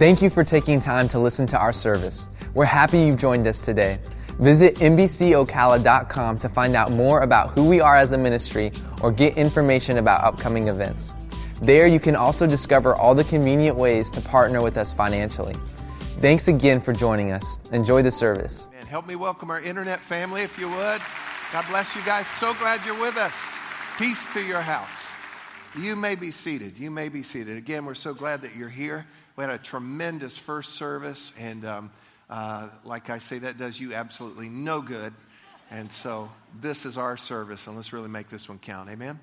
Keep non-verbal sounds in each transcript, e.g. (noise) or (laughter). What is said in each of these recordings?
Thank you for taking time to listen to our service. We're happy you've joined us today. Visit MBCOcala.com to find out more about who we are as a ministry or get information about upcoming events. There, you can also discover all the convenient ways to partner with us financially. Thanks again for joining us. Enjoy the service. And help me welcome our internet family, if you would. God bless you guys. So glad you're with us. Peace to your house. You may be seated. You may be seated. Again, we're so glad that you're here. We had a tremendous first service, and um, uh, like I say, that does you absolutely no good. And so this is our service, and let's really make this one count. Amen?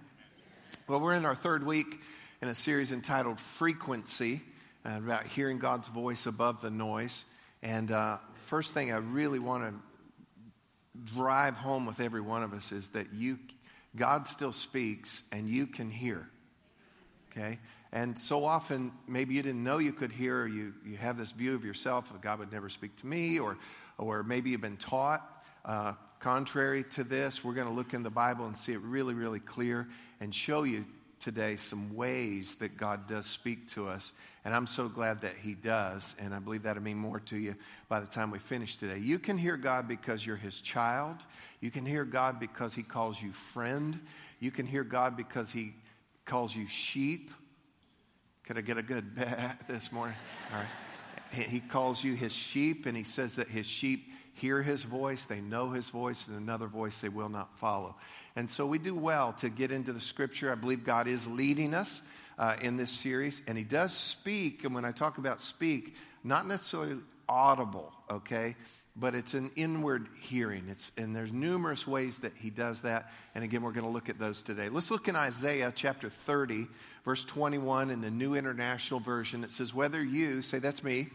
Well, we're in our third week in a series entitled Frequency, uh, about hearing God's voice above the noise. And uh, first thing I really want to drive home with every one of us is that you, God still speaks, and you can hear. Okay? And so often, maybe you didn't know you could hear, or you, you have this view of yourself of God would never speak to me, or, or maybe you've been taught uh, contrary to this. We're going to look in the Bible and see it really, really clear and show you today some ways that God does speak to us. And I'm so glad that He does. And I believe that'll mean more to you by the time we finish today. You can hear God because you're His child. You can hear God because He calls you friend. You can hear God because He calls you sheep could I get a good (laughs) this morning? All right. He calls you his sheep, and he says that his sheep hear his voice, they know his voice, and another voice they will not follow. And so we do well to get into the scripture. I believe God is leading us uh, in this series, and he does speak. And when I talk about speak, not necessarily audible, okay? But it's an inward hearing. It's, and there's numerous ways that he does that. And again, we're going to look at those today. Let's look in Isaiah chapter 30, verse 21 in the New International Version. It says, Whether you, say that's me,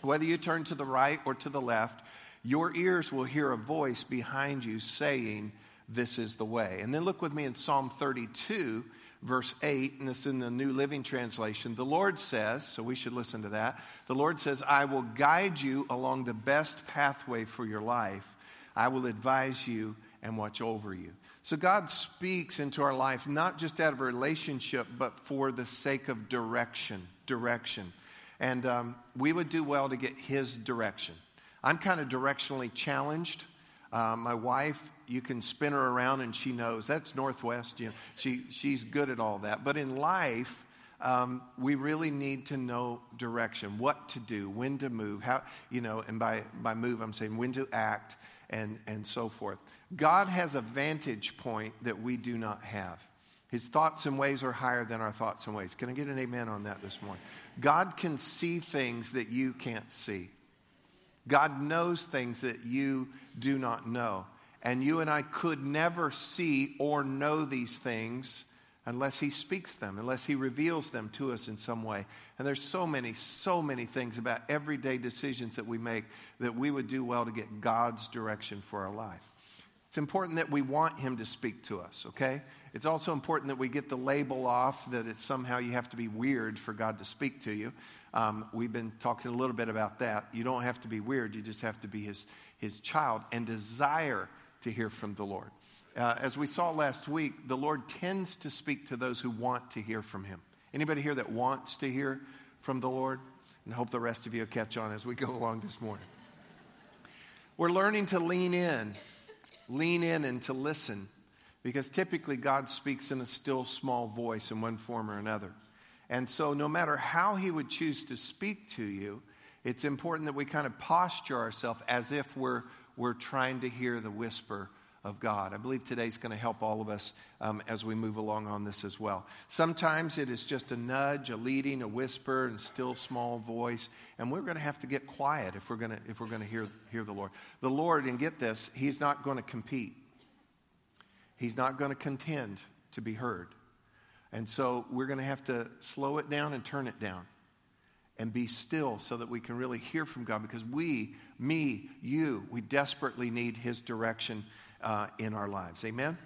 whether you turn to the right or to the left, your ears will hear a voice behind you saying, This is the way. And then look with me in Psalm 32 verse 8, and this in the New Living Translation. The Lord says, so we should listen to that. The Lord says, I will guide you along the best pathway for your life. I will advise you and watch over you. So God speaks into our life not just out of a relationship, but for the sake of direction. Direction. And um, we would do well to get His direction. I'm kind of directionally challenged. Uh, my wife you can spin her around and she knows that's northwest. You know, she, she's good at all that. But in life, um, we really need to know direction, what to do, when to move, how, you know, and by, by move, I'm saying when to act and, and so forth. God has a vantage point that we do not have. His thoughts and ways are higher than our thoughts and ways. Can I get an amen on that this morning? God can see things that you can't see. God knows things that you do not know. And you and I could never see or know these things unless He speaks them, unless He reveals them to us in some way. And there's so many, so many things about everyday decisions that we make that we would do well to get God's direction for our life. It's important that we want Him to speak to us, okay? It's also important that we get the label off that it's somehow you have to be weird for God to speak to you. Um, we've been talking a little bit about that. You don't have to be weird, you just have to be His, his child and desire to hear from the Lord. Uh, as we saw last week, the Lord tends to speak to those who want to hear from Him. Anybody here that wants to hear from the Lord? And hope the rest of you catch on as we go along this morning. We're learning to lean in, lean in and to listen, because typically God speaks in a still small voice in one form or another. And so, no matter how He would choose to speak to you, it's important that we kind of posture ourselves as if we're we're trying to hear the whisper of God. I believe today's going to help all of us um, as we move along on this as well. Sometimes it is just a nudge, a leading, a whisper, and still small voice, and we're going to have to get quiet if we're going to if we're going to hear hear the Lord. The Lord, and get this, He's not going to compete. He's not going to contend to be heard, and so we're going to have to slow it down and turn it down and be still so that we can really hear from God because we, me, you, we desperately need His direction uh, in our lives. Amen?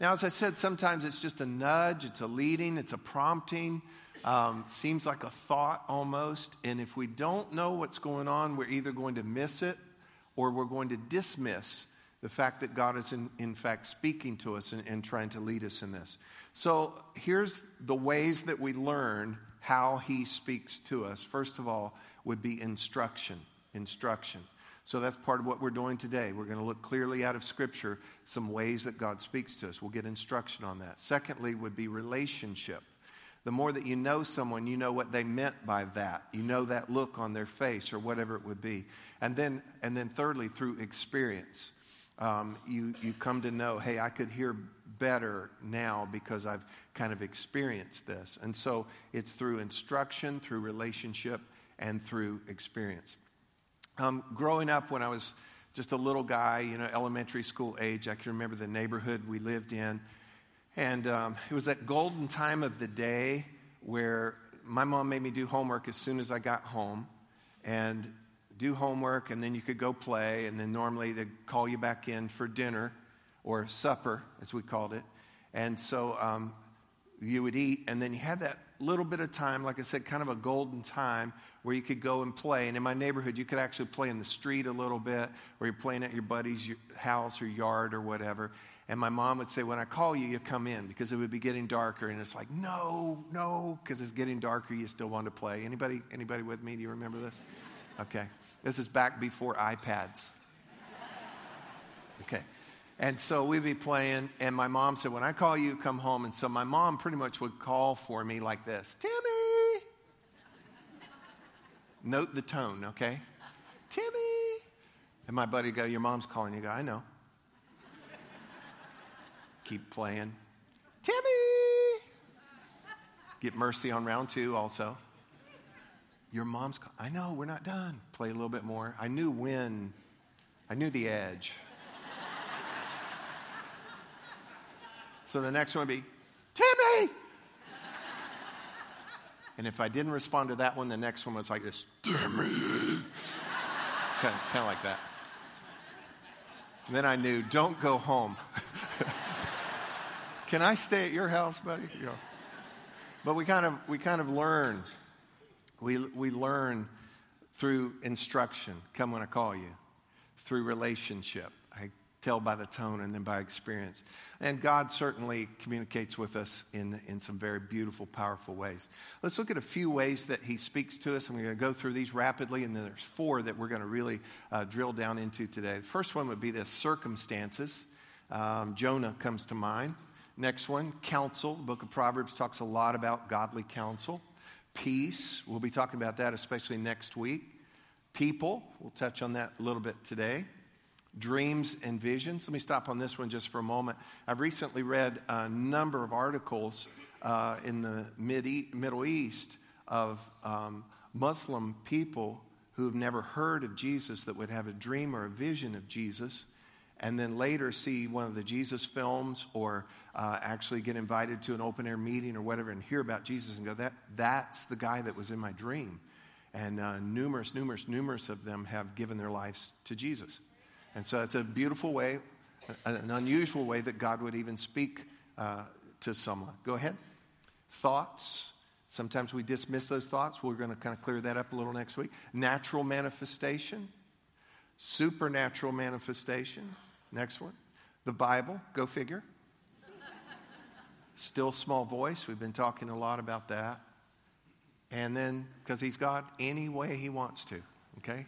Now, as I said, sometimes it's just a nudge, it's a leading, it's a prompting. Um, seems like a thought almost. And if we don't know what's going on, we're either going to miss it or we're going to dismiss the fact that God is, in, in fact, speaking to us and, and trying to lead us in this. So here's the ways that we learn how he speaks to us, first of all, would be instruction. Instruction. So that's part of what we're doing today. We're going to look clearly out of Scripture some ways that God speaks to us. We'll get instruction on that. Secondly, would be relationship. The more that you know someone, you know what they meant by that. You know that look on their face or whatever it would be. And then, and then thirdly, through experience, um, you, you come to know, hey, I could hear better now because I've kind of experienced this. And so it's through instruction, through relationship, and through experience. Um, growing up when I was just a little guy, you know, elementary school age, I can remember the neighborhood we lived in. And um, it was that golden time of the day where my mom made me do homework as soon as I got home and do homework, and then you could go play, and then normally they'd call you back in for dinner or supper, as we called it. And so um, you would eat, and then you had that little bit of time, like I said, kind of a golden time where you could go and play. And in my neighborhood, you could actually play in the street a little bit, or you're playing at your buddy's house or yard or whatever. And my mom would say, When I call you, you come in because it would be getting darker. And it's like, No, no, because it's getting darker, you still want to play. Anybody, anybody with me? Do you remember this? Okay. This is back before iPads. Okay. And so we'd be playing, and my mom said, When I call you, come home. And so my mom pretty much would call for me like this Timmy! Note the tone, okay? Timmy! And my buddy go, Your mom's calling you. Go, I know. Keep playing. Timmy! Get mercy on round two also. Your mom's. I know, we're not done. Play a little bit more. I knew when, I knew the edge. So the next one would be, Timmy! And if I didn't respond to that one, the next one was like this, Timmy! kind, of, kind of like that. And then I knew, don't go home. (laughs) Can I stay at your house, buddy? Yeah. But we kind of, we kind of learn. We, we learn through instruction. Come when I call you. Through relationship. Tell by the tone and then by experience. And God certainly communicates with us in, in some very beautiful, powerful ways. Let's look at a few ways that He speaks to us. I'm going to go through these rapidly, and then there's four that we're going to really uh, drill down into today. The first one would be the circumstances. Um, Jonah comes to mind. Next one, counsel. The book of Proverbs talks a lot about godly counsel. Peace, we'll be talking about that especially next week. People, we'll touch on that a little bit today dreams and visions. Let me stop on this one just for a moment. I've recently read a number of articles uh, in the Mid- Middle East of um, Muslim people who have never heard of Jesus that would have a dream or a vision of Jesus and then later see one of the Jesus films or uh, actually get invited to an open air meeting or whatever and hear about Jesus and go, that, that's the guy that was in my dream. And uh, numerous, numerous, numerous of them have given their lives to Jesus. And so it's a beautiful way, an unusual way that God would even speak uh, to someone. Go ahead. Thoughts. Sometimes we dismiss those thoughts. We're going to kind of clear that up a little next week. Natural manifestation, supernatural manifestation. Next one. The Bible. Go figure. Still small voice. We've been talking a lot about that. And then, because he's God, any way he wants to. Okay?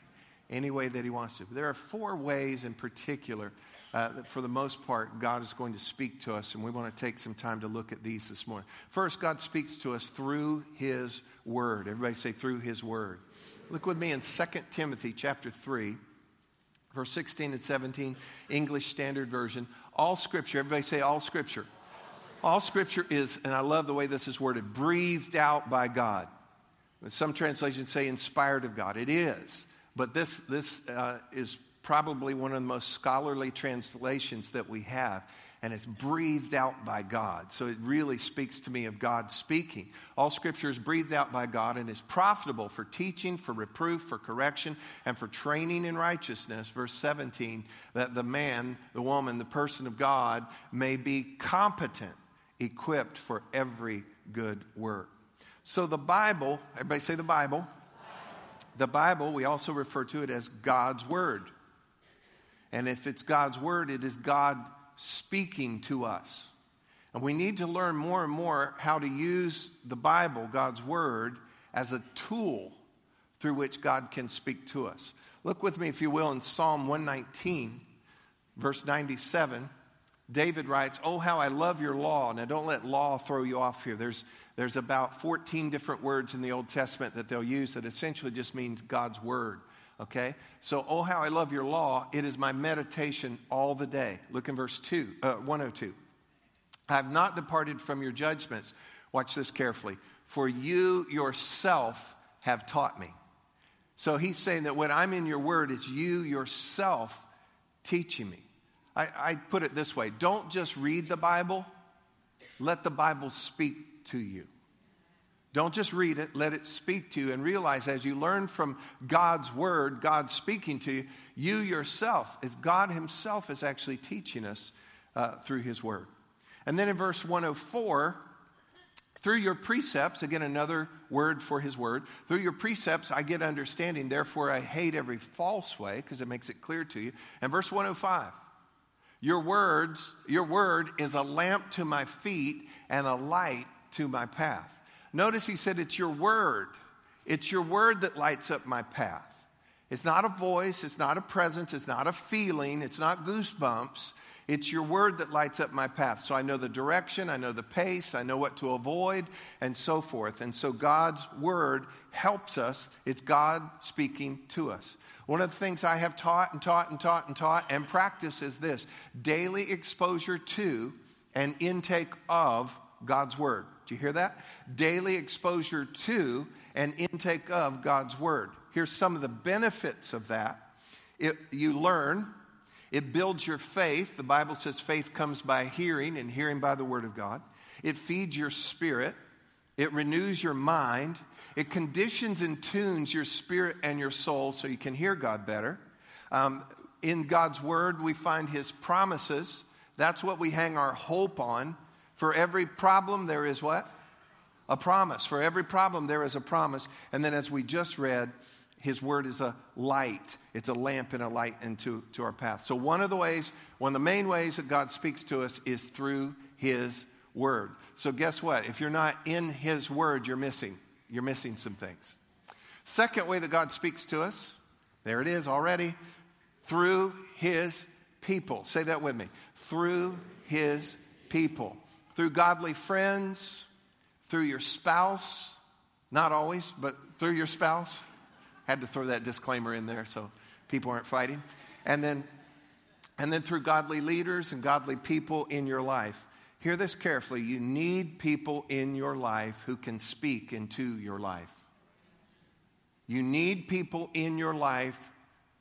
Any way that He wants to. But there are four ways in particular uh, that, for the most part, God is going to speak to us, and we want to take some time to look at these this morning. First, God speaks to us through His Word. Everybody say, through His Word. Look with me in 2 Timothy chapter 3, verse 16 and 17, English Standard Version. All Scripture, everybody say, all Scripture. All Scripture is, and I love the way this is worded, breathed out by God. Some translations say inspired of God. It is. But this, this uh, is probably one of the most scholarly translations that we have, and it's breathed out by God. So it really speaks to me of God speaking. All scripture is breathed out by God and is profitable for teaching, for reproof, for correction, and for training in righteousness. Verse 17, that the man, the woman, the person of God may be competent, equipped for every good work. So the Bible, everybody say the Bible the Bible, we also refer to it as God's Word. And if it's God's Word, it is God speaking to us. And we need to learn more and more how to use the Bible, God's Word, as a tool through which God can speak to us. Look with me, if you will, in Psalm 119, verse 97. David writes, Oh, how I love your law. Now, don't let law throw you off here. There's, there's about 14 different words in the Old Testament that they'll use that essentially just means God's word. Okay? So, oh, how I love your law. It is my meditation all the day. Look in verse 2, uh, 102. I have not departed from your judgments. Watch this carefully. For you yourself have taught me. So he's saying that when I'm in your word, it's you yourself teaching me. I, I put it this way don't just read the Bible, let the Bible speak to you. Don't just read it, let it speak to you. And realize as you learn from God's word, God speaking to you, you yourself, as God Himself is actually teaching us uh, through His word. And then in verse 104, through your precepts, again, another word for his word, through your precepts I get understanding, therefore I hate every false way, because it makes it clear to you. And verse 105, your words, your word is a lamp to my feet and a light to my path. Notice he said it's your word. It's your word that lights up my path. It's not a voice, it's not a presence, it's not a feeling, it's not goosebumps. It's your word that lights up my path. So I know the direction, I know the pace, I know what to avoid, and so forth. And so God's word helps us. It's God speaking to us. One of the things I have taught and taught and taught and taught and practice is this daily exposure to and intake of God's Word. Do you hear that? Daily exposure to and intake of God's Word. Here's some of the benefits of that. It, you learn, it builds your faith. The Bible says faith comes by hearing, and hearing by the Word of God. It feeds your spirit, it renews your mind, it conditions and tunes your spirit and your soul so you can hear God better. Um, in God's word, we find his promises. That's what we hang our hope on. For every problem, there is what? A promise. For every problem, there is a promise. And then, as we just read, his word is a light. It's a lamp and a light into to our path. So, one of the ways, one of the main ways that God speaks to us is through his word. So, guess what? If you're not in his word, you're missing you're missing some things. Second way that God speaks to us, there it is already, through his people. Say that with me. Through his people. Through godly friends, through your spouse, not always, but through your spouse. Had to throw that disclaimer in there so people aren't fighting. And then and then through godly leaders and godly people in your life. Hear this carefully. You need people in your life who can speak into your life. You need people in your life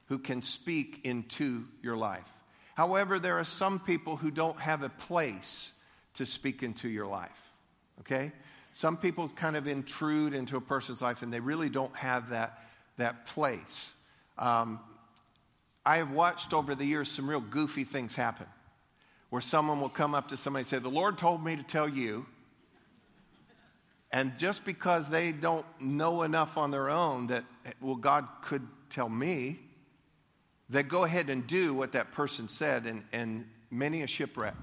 who can speak into your life. However, there are some people who don't have a place to speak into your life. Okay? Some people kind of intrude into a person's life and they really don't have that, that place. Um, I have watched over the years some real goofy things happen where someone will come up to somebody and say, The Lord told me to tell you. And just because they don't know enough on their own that, well, God could tell me, they go ahead and do what that person said, and, and many a shipwreck.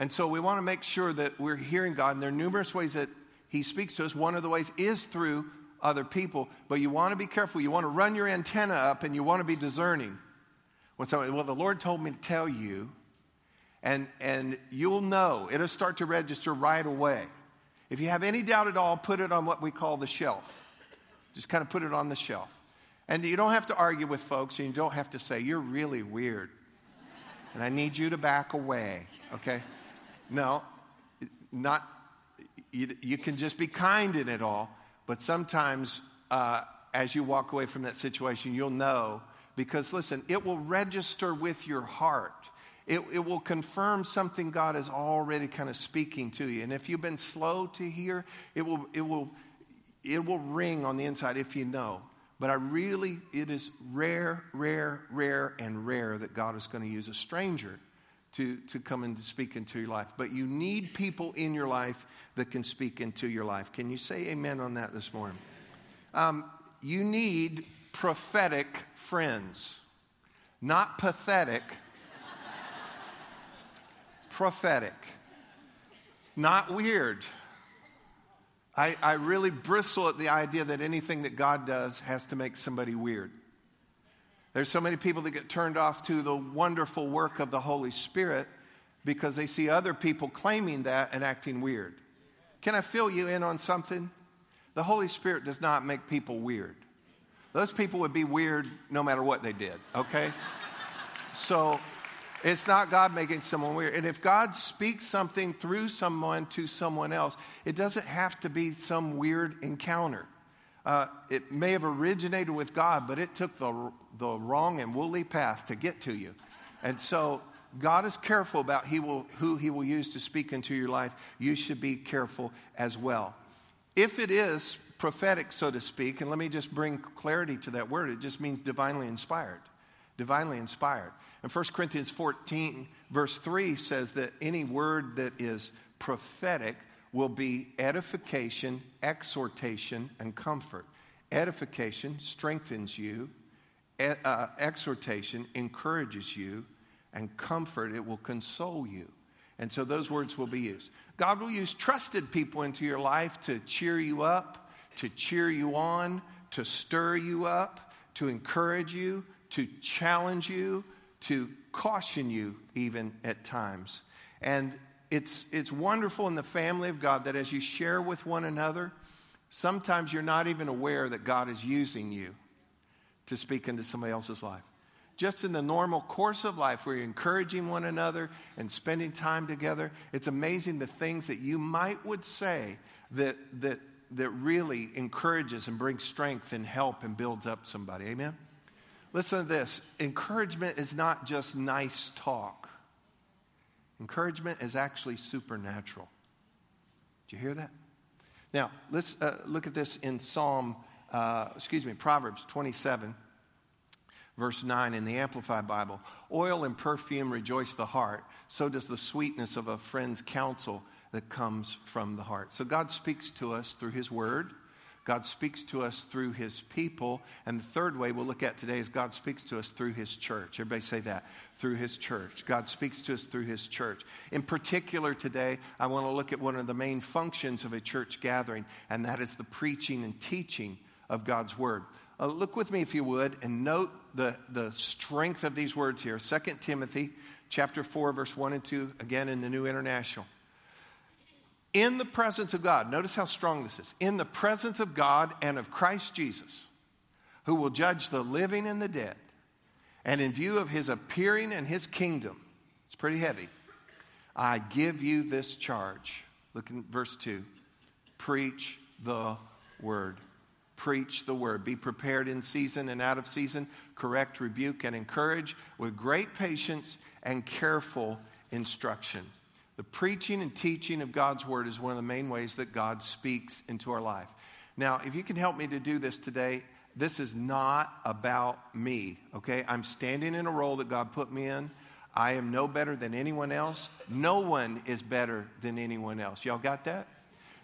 And so we want to make sure that we're hearing God, and there are numerous ways that He speaks to us. One of the ways is through other people, but you want to be careful. You want to run your antenna up and you want to be discerning. When somebody, well, the Lord told me to tell you, and, and you'll know. It'll start to register right away. If you have any doubt at all, put it on what we call the shelf. Just kind of put it on the shelf. And you don't have to argue with folks, and you don't have to say, You're really weird. And I need you to back away, okay? No, not, you, you can just be kind in it all, but sometimes uh, as you walk away from that situation, you'll know because listen, it will register with your heart it, it will confirm something God is already kind of speaking to you. And if you've been slow to hear, it will, it will, it will ring on the inside if you know. But I really, it is rare, rare, rare, and rare that God is going to use a stranger to, to come and speak into your life. But you need people in your life that can speak into your life. Can you say amen on that this morning? Um, you need prophetic friends, not pathetic (laughs) prophetic. not weird. I, I really bristle at the idea that anything that God does has to make somebody weird. There's so many people that get turned off to the wonderful work of the Holy Spirit because they see other people claiming that and acting weird. Can I fill you in on something? The Holy Spirit does not make people weird. Those people would be weird no matter what they did, okay? (laughs) so it's not God making someone weird. And if God speaks something through someone to someone else, it doesn't have to be some weird encounter. Uh, it may have originated with God, but it took the, the wrong and woolly path to get to you. And so God is careful about he will, who he will use to speak into your life. You should be careful as well. If it is prophetic, so to speak, and let me just bring clarity to that word, it just means divinely inspired. Divinely inspired. And 1 Corinthians 14, verse 3 says that any word that is prophetic will be edification, exhortation, and comfort. Edification strengthens you, uh, exhortation encourages you, and comfort, it will console you. And so those words will be used. God will use trusted people into your life to cheer you up, to cheer you on, to stir you up, to encourage you, to challenge you, to caution you, even at times. And it's, it's wonderful in the family of God that as you share with one another, sometimes you're not even aware that God is using you to speak into somebody else's life. Just in the normal course of life, where you're encouraging one another and spending time together, it's amazing the things that you might would say that, that, that really encourages and brings strength and help and builds up somebody. Amen? Listen to this encouragement is not just nice talk, encouragement is actually supernatural. Did you hear that? Now, let's uh, look at this in Psalm, uh, excuse me, Proverbs 27, verse 9 in the Amplified Bible. Oil and perfume rejoice the heart, so does the sweetness of a friend's counsel that comes from the heart. So God speaks to us through His Word. God speaks to us through his people. And the third way we'll look at today is God speaks to us through his church. Everybody say that. Through his church. God speaks to us through his church. In particular, today, I want to look at one of the main functions of a church gathering, and that is the preaching and teaching of God's word. Uh, look with me, if you would, and note the, the strength of these words here. 2 Timothy chapter 4, verse 1 and 2, again in the New International in the presence of God, notice how strong this is. In the presence of God and of Christ Jesus, who will judge the living and the dead, and in view of his appearing and his kingdom, it's pretty heavy. I give you this charge. Look in verse 2. Preach the word. Preach the word. Be prepared in season and out of season. Correct, rebuke, and encourage with great patience and careful instruction. The preaching and teaching of God's word is one of the main ways that God speaks into our life. Now, if you can help me to do this today, this is not about me, okay? I'm standing in a role that God put me in. I am no better than anyone else. No one is better than anyone else. Y'all got that?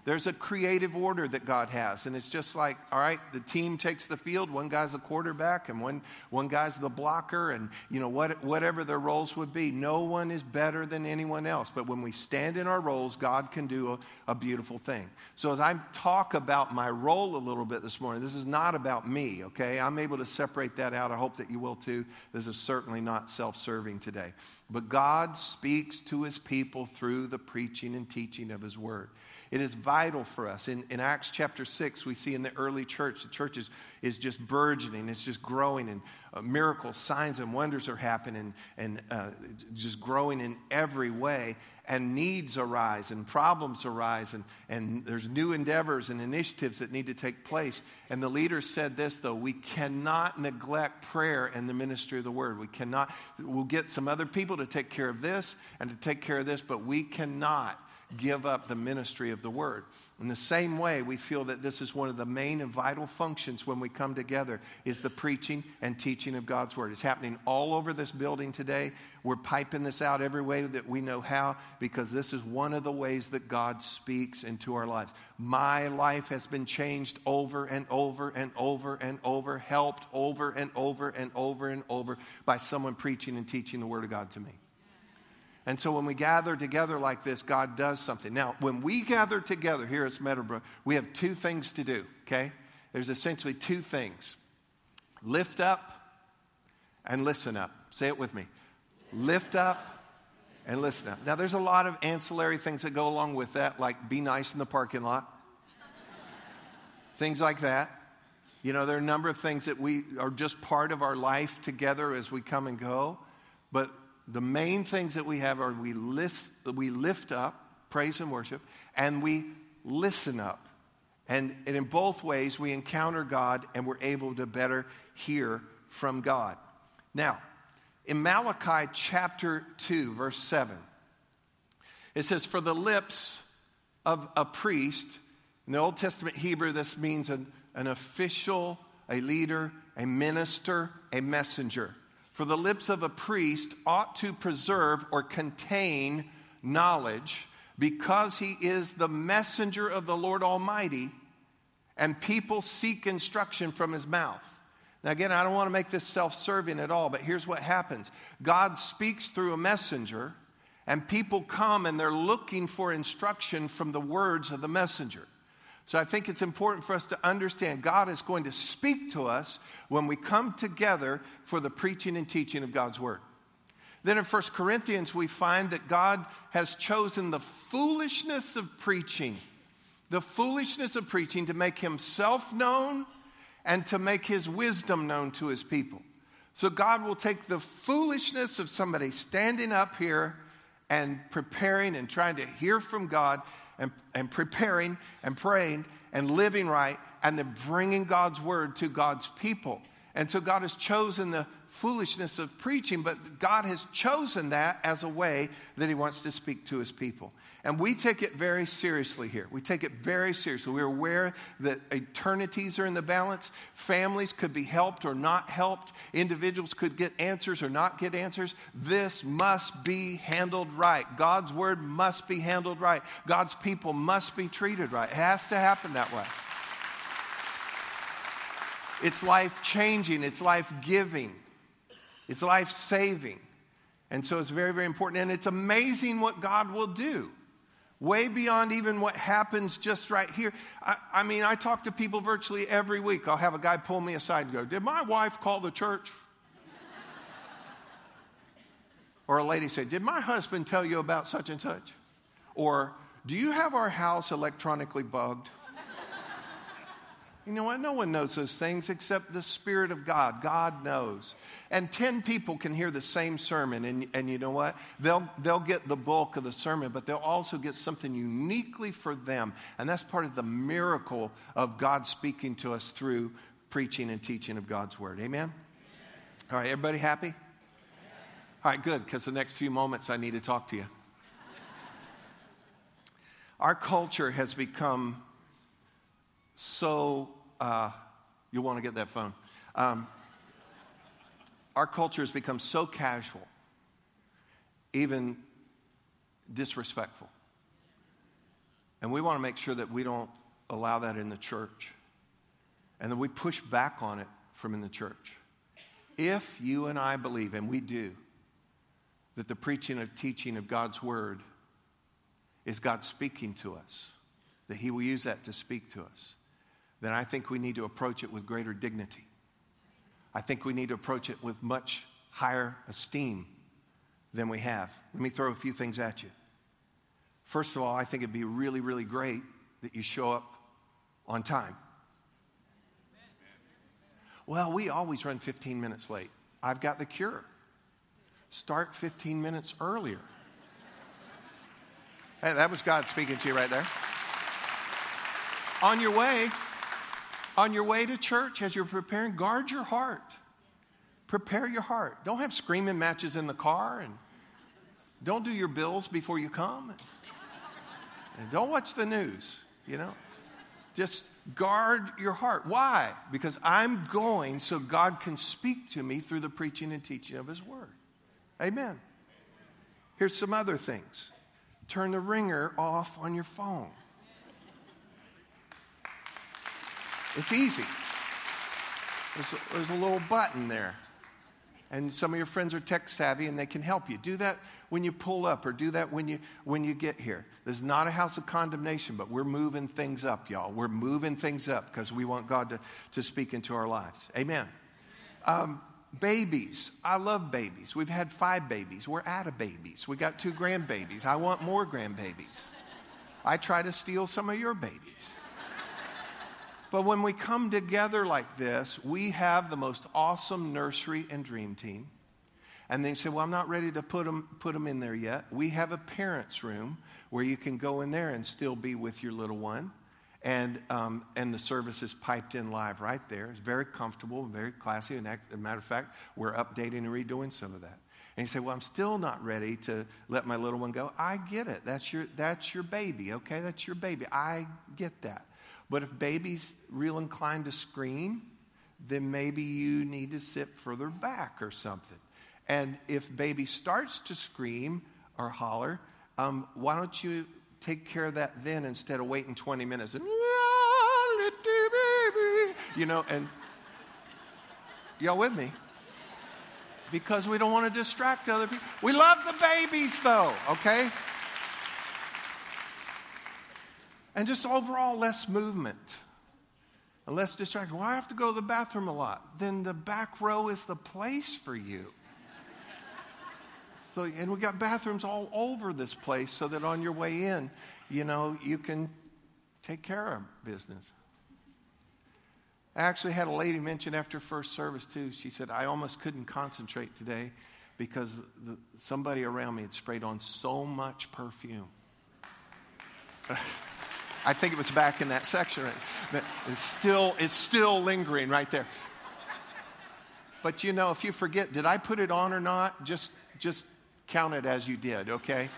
There's a creative order that God has. And it's just like, all right, the team takes the field. One guy's the quarterback and one, one guy's the blocker and, you know, what, whatever their roles would be. No one is better than anyone else. But when we stand in our roles, God can do a, a beautiful thing. So as I talk about my role a little bit this morning, this is not about me, okay? I'm able to separate that out. I hope that you will too. This is certainly not self serving today. But God speaks to his people through the preaching and teaching of his word. It is vital for us. In, in Acts chapter 6, we see in the early church, the church is, is just burgeoning, it's just growing, and uh, miracles, signs, and wonders are happening, and uh, just growing in every way. And needs arise, and problems arise, and, and there's new endeavors and initiatives that need to take place. And the leader said this, though we cannot neglect prayer and the ministry of the word. We cannot, we'll get some other people to take care of this and to take care of this, but we cannot give up the ministry of the word. In the same way, we feel that this is one of the main and vital functions when we come together is the preaching and teaching of God's word. It's happening all over this building today. We're piping this out every way that we know how because this is one of the ways that God speaks into our lives. My life has been changed over and over and over and over, helped over and over and over and over by someone preaching and teaching the word of God to me. And so when we gather together like this, God does something. Now, when we gather together here at Meadowbrook, we have two things to do, okay? There's essentially two things lift up and listen up. Say it with me lift up and listen up. Now, there's a lot of ancillary things that go along with that, like be nice in the parking lot, things like that. You know, there are a number of things that we are just part of our life together as we come and go. But the main things that we have are we, list, we lift up, praise and worship, and we listen up. And, and in both ways, we encounter God and we're able to better hear from God. Now, in Malachi chapter 2, verse 7, it says, For the lips of a priest, in the Old Testament Hebrew, this means an, an official, a leader, a minister, a messenger. For the lips of a priest ought to preserve or contain knowledge because he is the messenger of the Lord Almighty, and people seek instruction from his mouth. Now, again, I don't want to make this self serving at all, but here's what happens God speaks through a messenger, and people come and they're looking for instruction from the words of the messenger. So I think it's important for us to understand God is going to speak to us when we come together for the preaching and teaching of God's word. Then in 1 Corinthians, we find that God has chosen the foolishness of preaching, the foolishness of preaching to make himself known and to make his wisdom known to his people. So God will take the foolishness of somebody standing up here and preparing and trying to hear from God and, and preparing and praying and living right and then bringing God's word to God's people. And so God has chosen the foolishness of preaching, but God has chosen that as a way that He wants to speak to His people. And we take it very seriously here. We take it very seriously. We're aware that eternities are in the balance. Families could be helped or not helped. Individuals could get answers or not get answers. This must be handled right. God's word must be handled right. God's people must be treated right. It has to happen that way. It's life changing, it's life giving, it's life saving. And so it's very, very important. And it's amazing what God will do way beyond even what happens just right here. I, I, mean, I talk to people virtually every week. I'll have a guy pull me aside and go, Did my wife call the church? (laughs) or a lady say, Did my husband tell you about such and such? Or, Do you have our house electronically bugged? You know what? No one knows those things except the Spirit of God. God knows. And 10 people can hear the same sermon, and, and you know what? They'll, they'll get the bulk of the sermon, but they'll also get something uniquely for them. And that's part of the miracle of God speaking to us through preaching and teaching of God's Word. Amen? All right, everybody happy? All right, good, because the next few moments I need to talk to you. Our culture has become so uh, you'll want to get that phone. Um, our culture has become so casual, even disrespectful. And we want to make sure that we don't allow that in the church and that we push back on it from in the church. If you and I believe, and we do, that the preaching and teaching of God's word is God speaking to us, that He will use that to speak to us, then I think we need to approach it with greater dignity. I think we need to approach it with much higher esteem than we have. Let me throw a few things at you. First of all, I think it'd be really, really great that you show up on time. Well, we always run 15 minutes late. I've got the cure. Start 15 minutes earlier. Hey, that was God speaking to you right there. On your way, on your way to church, as you're preparing, guard your heart. Prepare your heart. Don't have screaming matches in the car and don't do your bills before you come. And don't watch the news, you know. Just guard your heart. Why? Because I'm going so God can speak to me through the preaching and teaching of His Word. Amen. Here's some other things turn the ringer off on your phone. It's easy. There's a, there's a little button there. And some of your friends are tech savvy and they can help you. Do that when you pull up or do that when you when you get here. This is not a house of condemnation, but we're moving things up, y'all. We're moving things up because we want God to, to speak into our lives. Amen. Um, babies. I love babies. We've had five babies. We're out of babies. We got two grandbabies. I want more grandbabies. I try to steal some of your babies. But when we come together like this, we have the most awesome nursery and dream team. And then you say, Well, I'm not ready to put them, put them in there yet. We have a parents' room where you can go in there and still be with your little one. And, um, and the service is piped in live right there. It's very comfortable very classy. And as a matter of fact, we're updating and redoing some of that. And you say, Well, I'm still not ready to let my little one go. I get it. That's your, that's your baby, okay? That's your baby. I get that. But if baby's real inclined to scream, then maybe you need to sit further back or something. And if baby starts to scream or holler, um, why don't you take care of that then instead of waiting 20 minutes and, you know, and y'all with me? Because we don't want to distract other people. We love the babies though, okay? And just overall, less movement and less distraction. Well, I have to go to the bathroom a lot. Then the back row is the place for you. So, and we got bathrooms all over this place so that on your way in, you know, you can take care of business. I actually had a lady mention after first service, too. She said, I almost couldn't concentrate today because the, somebody around me had sprayed on so much perfume. (laughs) I think it was back in that section. Right? It's still, it's still lingering right there. But you know, if you forget, did I put it on or not? Just, just count it as you did, okay?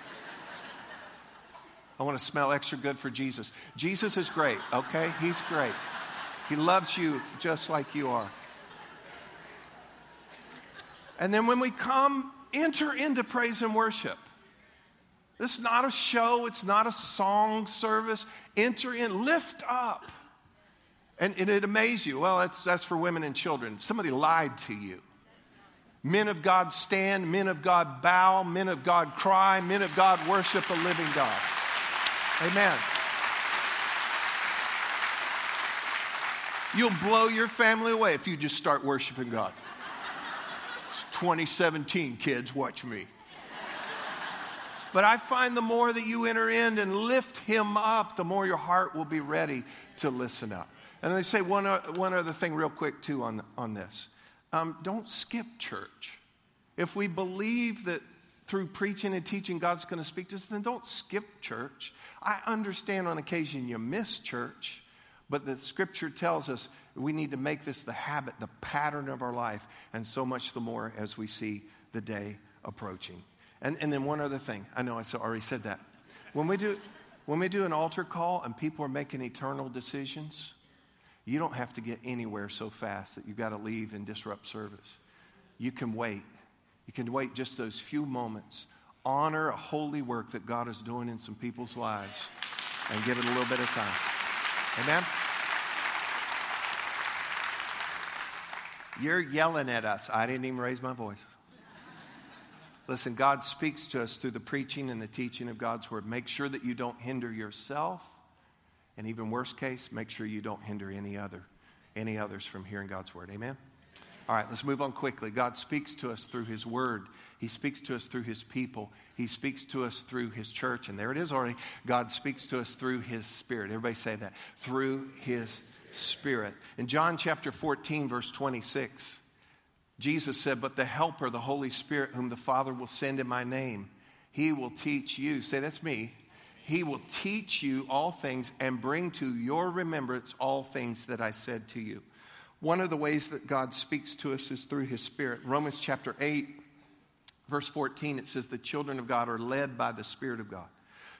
I want to smell extra good for Jesus. Jesus is great, okay? He's great. He loves you just like you are. And then when we come, enter into praise and worship. This is not a show, it's not a song service. Enter in, lift up. And, and it amazes you. Well, that's, that's for women and children. Somebody lied to you. Men of God stand, men of God bow, men of God cry, men of God worship a living God. Amen. You'll blow your family away if you just start worshiping God. It's 2017, kids, watch me. But I find the more that you enter in and lift him up, the more your heart will be ready to listen up. And they say one, one other thing, real quick, too, on, on this. Um, don't skip church. If we believe that through preaching and teaching God's going to speak to us, then don't skip church. I understand on occasion you miss church, but the scripture tells us we need to make this the habit, the pattern of our life, and so much the more as we see the day approaching. And, and then one other thing. I know I already said that. When we, do, when we do an altar call and people are making eternal decisions, you don't have to get anywhere so fast that you've got to leave and disrupt service. You can wait. You can wait just those few moments. Honor a holy work that God is doing in some people's lives and give it a little bit of time. Amen? You're yelling at us. I didn't even raise my voice. Listen, God speaks to us through the preaching and the teaching of God's word. Make sure that you don't hinder yourself. And even worst case, make sure you don't hinder any other, any others from hearing God's word. Amen. All right, let's move on quickly. God speaks to us through his word. He speaks to us through his people. He speaks to us through his church. And there it is already. God speaks to us through his spirit. Everybody say that. Through his spirit. In John chapter 14, verse 26, Jesus said, But the Helper, the Holy Spirit, whom the Father will send in my name, he will teach you. Say, that's me. He will teach you all things and bring to your remembrance all things that I said to you. One of the ways that God speaks to us is through his Spirit. Romans chapter 8, verse 14, it says, The children of God are led by the Spirit of God.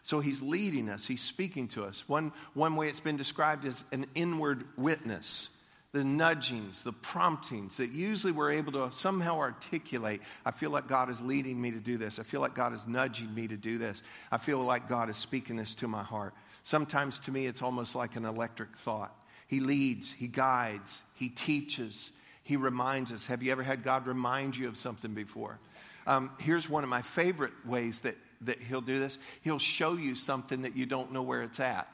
So he's leading us, he's speaking to us. One, one way it's been described as an inward witness the nudgings, the promptings that usually we're able to somehow articulate. I feel like God is leading me to do this. I feel like God is nudging me to do this. I feel like God is speaking this to my heart. Sometimes to me, it's almost like an electric thought. He leads, He guides, He teaches, He reminds us. Have you ever had God remind you of something before? Um, here's one of my favorite ways that, that He'll do this He'll show you something that you don't know where it's at.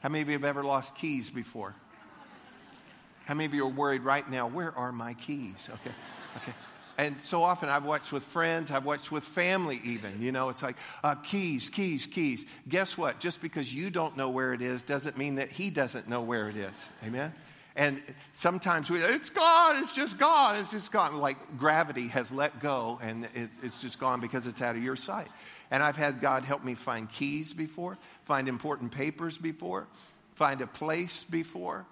How many of you have ever lost keys before? How many of you are worried right now? Where are my keys? Okay, okay. And so often I've watched with friends, I've watched with family even. You know, it's like uh, keys, keys, keys. Guess what? Just because you don't know where it is doesn't mean that he doesn't know where it is. Amen? And sometimes we, it's gone, it's just gone, it's just gone. Like gravity has let go and it, it's just gone because it's out of your sight. And I've had God help me find keys before, find important papers before, find a place before.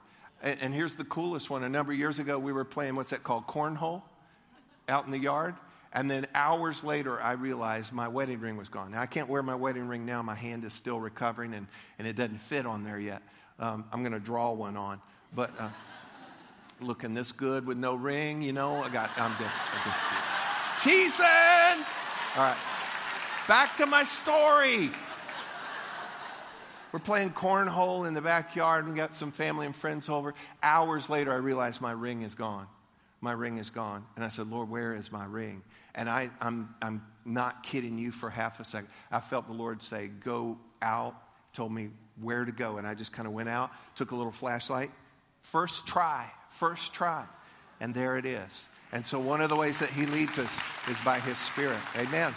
And, and here's the coolest one. A number of years ago, we were playing what's that called? Cornhole out in the yard. And then hours later, I realized my wedding ring was gone. Now, I can't wear my wedding ring now. My hand is still recovering and, and it doesn't fit on there yet. Um, I'm going to draw one on. But uh, looking this good with no ring, you know, I got, I'm just, I'm just teasing. All right. Back to my story. We're playing cornhole in the backyard and got some family and friends over. Hours later, I realized my ring is gone my ring is gone. And I said, Lord, where is my ring? And I, I'm, I'm not kidding you for half a second. I felt the Lord say, Go out, told me where to go. And I just kind of went out, took a little flashlight. First try, first try. And there it is. And so one of the ways that He leads us is by His Spirit. Amen.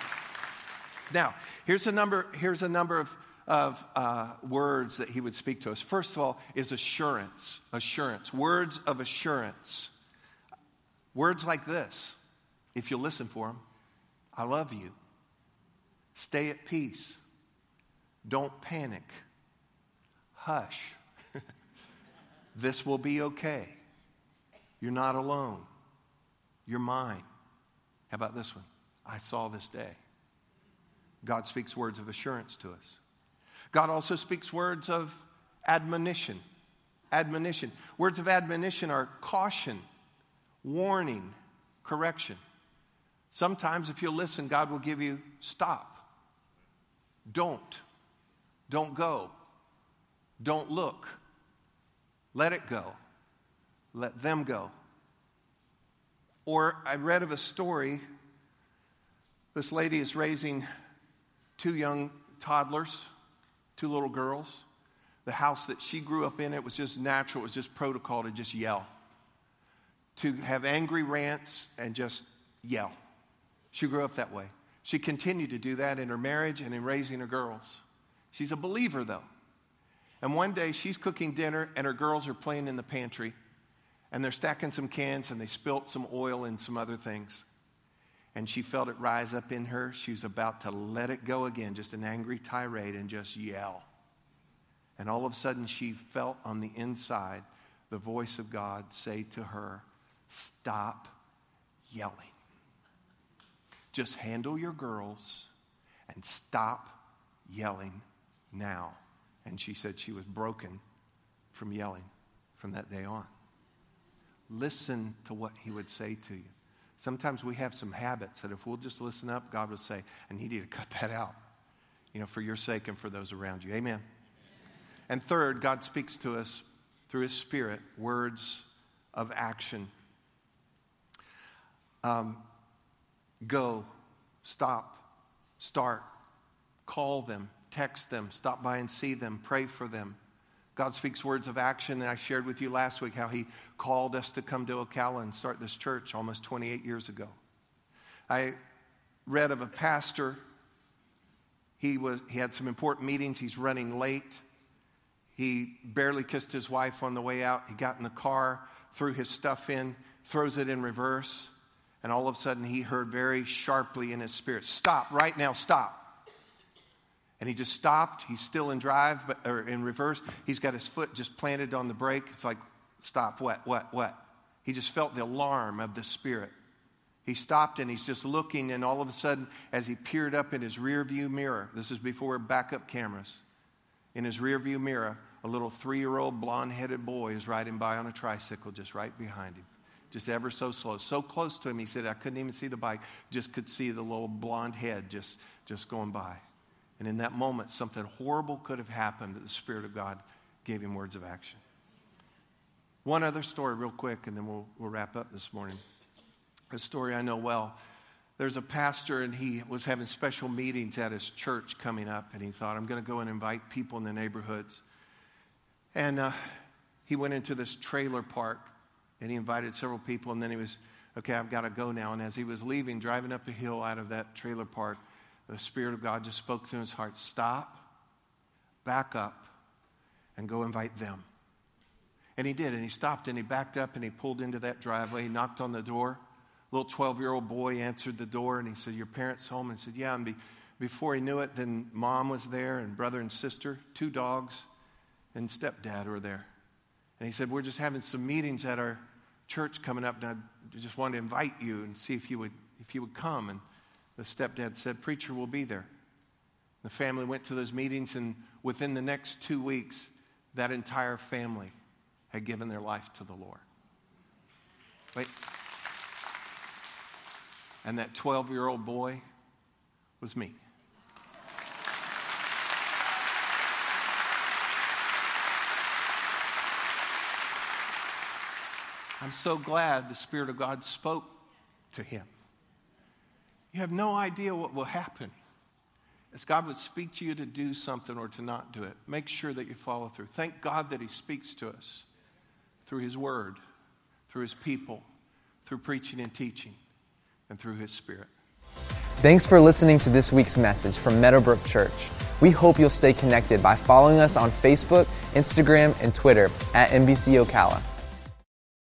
Now, here's a number, here's a number of, of uh, words that He would speak to us. First of all, is assurance. Assurance. Words of assurance. Words like this, if you listen for them I love you. Stay at peace. Don't panic. Hush. (laughs) this will be okay. You're not alone. You're mine. How about this one? I saw this day. God speaks words of assurance to us. God also speaks words of admonition. Admonition. Words of admonition are caution, warning, correction. Sometimes, if you'll listen, God will give you stop. Don't. Don't go. Don't look. Let it go. Let them go. Or I read of a story. This lady is raising two young toddlers, two little girls. The house that she grew up in, it was just natural, it was just protocol to just yell to have angry rants and just yell. She grew up that way. She continued to do that in her marriage and in raising her girls. She's a believer, though. And one day she's cooking dinner and her girls are playing in the pantry and they're stacking some cans and they spilt some oil and some other things. And she felt it rise up in her. She was about to let it go again, just an angry tirade and just yell. And all of a sudden she felt on the inside the voice of God say to her, Stop yelling. Just handle your girls and stop yelling now. And she said she was broken from yelling from that day on. Listen to what he would say to you. Sometimes we have some habits that if we'll just listen up, God will say, I need you to cut that out, you know, for your sake and for those around you. Amen. And third, God speaks to us through his spirit, words of action um, go, stop, start, call them, text them, stop by and see them, pray for them. God speaks words of action. And I shared with you last week how He called us to come to Ocala and start this church almost 28 years ago. I read of a pastor. He, was, he had some important meetings. He's running late. He barely kissed his wife on the way out. He got in the car, threw his stuff in, throws it in reverse. And all of a sudden, he heard very sharply in his spirit, Stop, right now, stop. And he just stopped. He's still in drive, but, or in reverse. He's got his foot just planted on the brake. It's like, Stop, what, what, what? He just felt the alarm of the Spirit. He stopped and he's just looking, and all of a sudden, as he peered up in his rear view mirror, this is before backup cameras, in his rear view mirror, a little three year old blonde headed boy is riding by on a tricycle just right behind him just ever so slow. So close to him, he said, I couldn't even see the bike, just could see the little blonde head just, just going by. And in that moment, something horrible could have happened, but the Spirit of God gave him words of action. One other story, real quick, and then we'll, we'll wrap up this morning. A story I know well. There's a pastor, and he was having special meetings at his church coming up, and he thought, I'm going to go and invite people in the neighborhoods. And uh, he went into this trailer park, and he invited several people, and then he was, okay, I've got to go now. And as he was leaving, driving up a hill out of that trailer park, the Spirit of God just spoke to his heart stop, back up, and go invite them. And he did, and he stopped and he backed up and he pulled into that driveway. He knocked on the door. Little 12 year old boy answered the door and he said, Your parents home? And said, Yeah. And be, before he knew it, then mom was there and brother and sister, two dogs, and stepdad were there. And he said, We're just having some meetings at our church coming up, and I just wanted to invite you and see if you would, if you would come. And the stepdad said, Preacher will be there. The family went to those meetings, and within the next two weeks, that entire family had given their life to the Lord. Wait. And that 12 year old boy was me. I'm so glad the Spirit of God spoke to him. You have no idea what will happen as God would speak to you to do something or to not do it. Make sure that you follow through. Thank God that He speaks to us through His Word, through His people, through preaching and teaching, and through His Spirit. Thanks for listening to this week's message from Meadowbrook Church. We hope you'll stay connected by following us on Facebook, Instagram, and Twitter at MBC Ocala.